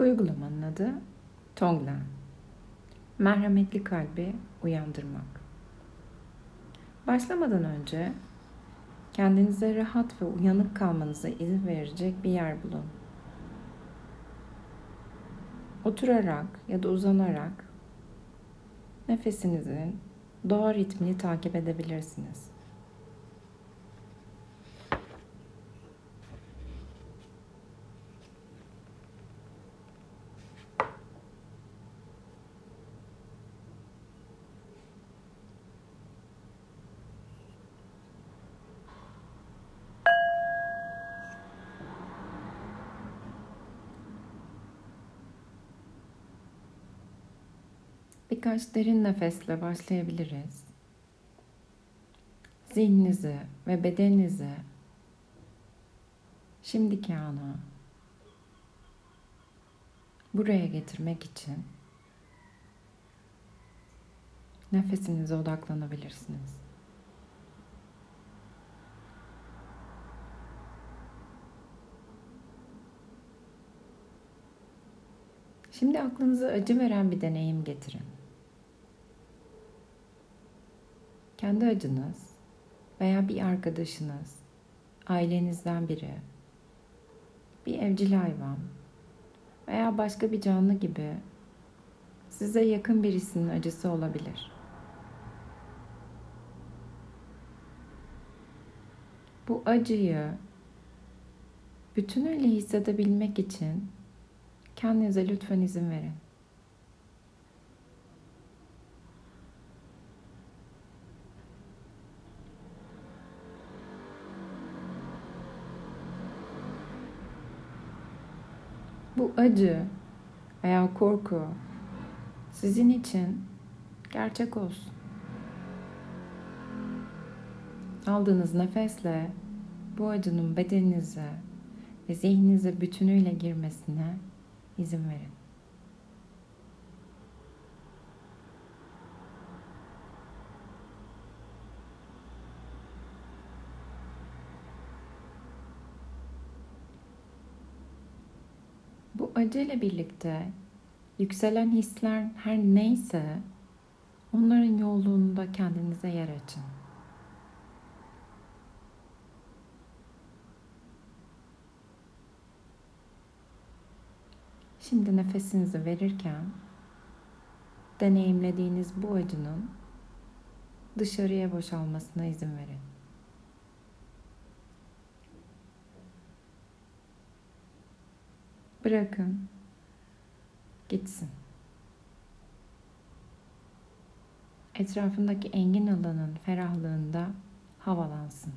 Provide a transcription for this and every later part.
Uygulamanın adı Tonglen. Merhametli kalbi uyandırmak. Başlamadan önce kendinize rahat ve uyanık kalmanıza izin verecek bir yer bulun. Oturarak ya da uzanarak nefesinizin doğa ritmini takip edebilirsiniz. Birkaç derin nefesle başlayabiliriz. Zihninizi ve bedeninizi şimdiki ana buraya getirmek için nefesinize odaklanabilirsiniz. Şimdi aklınıza acı veren bir deneyim getirin. Kendi acınız veya bir arkadaşınız, ailenizden biri, bir evcil hayvan veya başka bir canlı gibi size yakın birisinin acısı olabilir. Bu acıyı bütünüyle hissedebilmek için kendinize lütfen izin verin. Bu acı veya korku sizin için gerçek olsun. Aldığınız nefesle bu acının bedeninize ve zihninize bütünüyle girmesine izin verin. Bu acıyla birlikte yükselen hisler her neyse onların yolunda kendinize yer açın. Şimdi nefesinizi verirken deneyimlediğiniz bu acının dışarıya boşalmasına izin verin. Bırakın. Gitsin. Etrafındaki engin alanın ferahlığında havalansın.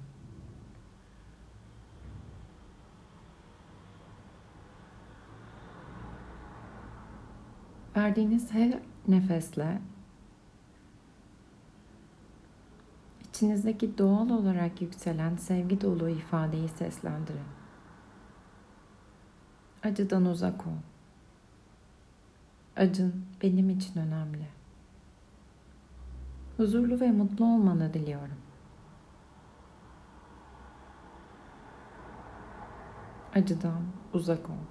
Verdiğiniz her nefesle içinizdeki doğal olarak yükselen sevgi dolu ifadeyi seslendirin. Acıdan uzak ol. Acın benim için önemli. Huzurlu ve mutlu olmanı diliyorum. Acıdan uzak ol.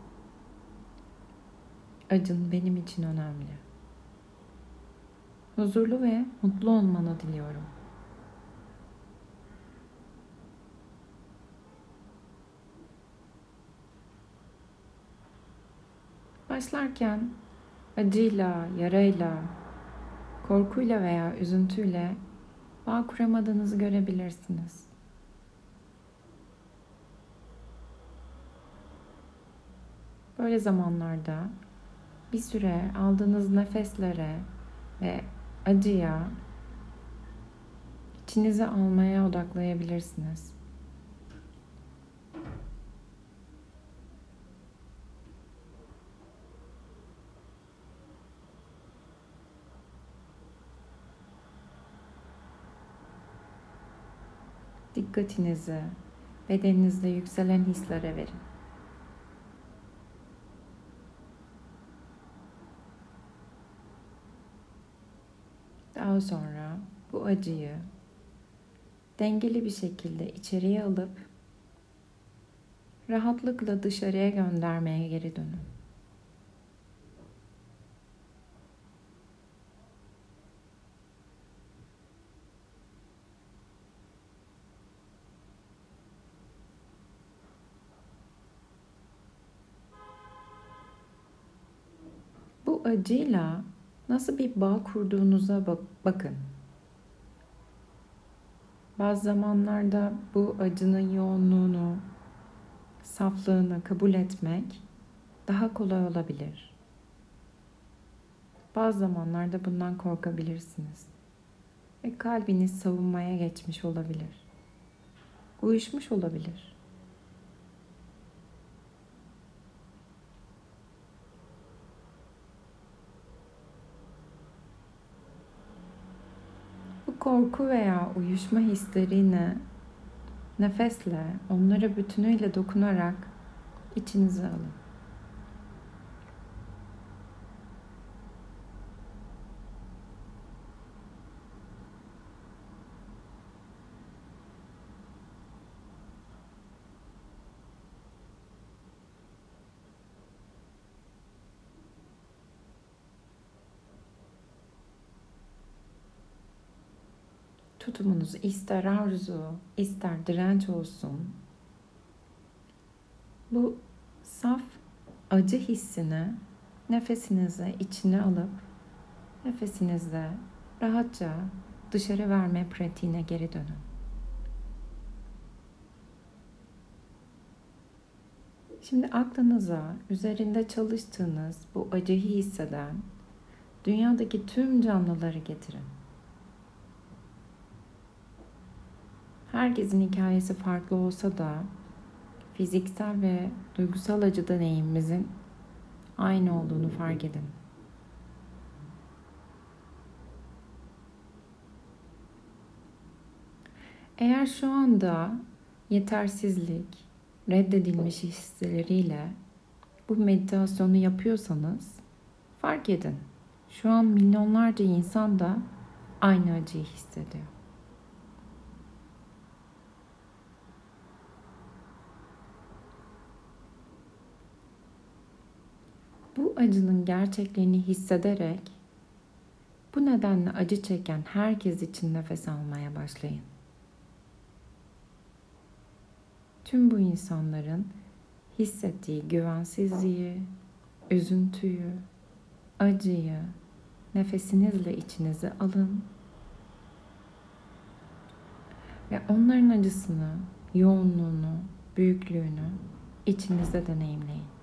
Acın benim için önemli. Huzurlu ve mutlu olmanı diliyorum. Başlarken acıyla, yarayla, korkuyla veya üzüntüyle bağ kuramadığınızı görebilirsiniz. Böyle zamanlarda bir süre aldığınız nefeslere ve acıya içinize almaya odaklayabilirsiniz. Dikkatinizi bedeninizde yükselen hislere verin. Daha sonra bu acıyı dengeli bir şekilde içeriye alıp rahatlıkla dışarıya göndermeye geri dönün. Bu acıyla nasıl bir bağ kurduğunuza bak bakın. Bazı zamanlarda bu acının yoğunluğunu, saflığını kabul etmek daha kolay olabilir. Bazı zamanlarda bundan korkabilirsiniz. Ve kalbiniz savunmaya geçmiş olabilir. Uyuşmuş olabilir. Bu korku veya uyuşma hislerini nefesle, onlara bütünüyle dokunarak içinize alın. Tutumunuz ister arzu, ister direnç olsun. Bu saf acı hissini nefesinize içine alıp nefesinizle rahatça dışarı verme pratiğine geri dönün. Şimdi aklınıza üzerinde çalıştığınız bu acıyı hisseden dünyadaki tüm canlıları getirin. Herkesin hikayesi farklı olsa da fiziksel ve duygusal acı deneyimimizin aynı olduğunu fark edin. Eğer şu anda yetersizlik, reddedilmiş hisseleriyle bu meditasyonu yapıyorsanız fark edin. Şu an milyonlarca insan da aynı acıyı hissediyor. bu acının gerçekliğini hissederek bu nedenle acı çeken herkes için nefes almaya başlayın. Tüm bu insanların hissettiği güvensizliği, üzüntüyü, acıyı nefesinizle içinize alın ve onların acısını, yoğunluğunu, büyüklüğünü içinizde deneyimleyin.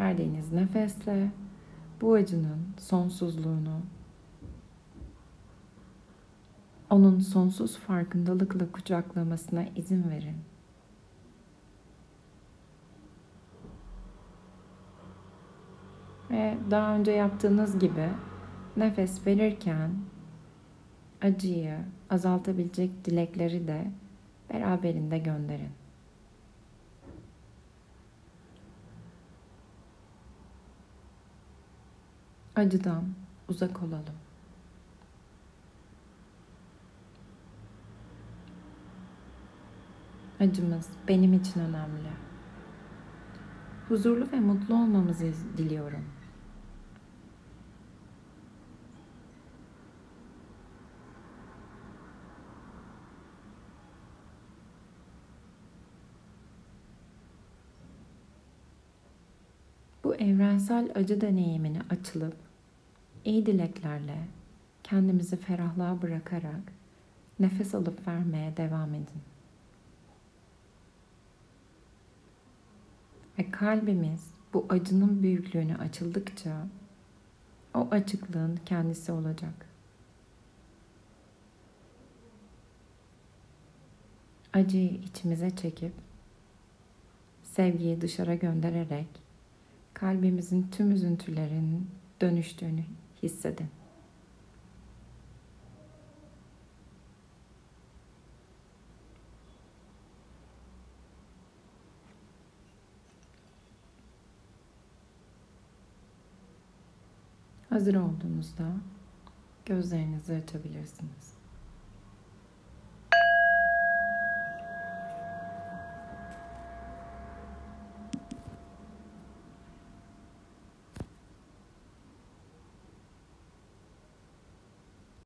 Verdiğiniz nefesle bu acının sonsuzluğunu, onun sonsuz farkındalıkla kucaklamasına izin verin. Ve daha önce yaptığınız gibi nefes verirken acıyı azaltabilecek dilekleri de beraberinde gönderin. Acıdan uzak olalım. Acımız benim için önemli. Huzurlu ve mutlu olmamızı diliyorum. Bu evrensel acı deneyimini açılıp iyi dileklerle kendimizi ferahlığa bırakarak nefes alıp vermeye devam edin. Ve kalbimiz bu acının büyüklüğünü açıldıkça o açıklığın kendisi olacak. Acıyı içimize çekip sevgiyi dışarı göndererek kalbimizin tüm üzüntülerinin dönüştüğünü hissedin. Hazır olduğunuzda gözlerinizi açabilirsiniz.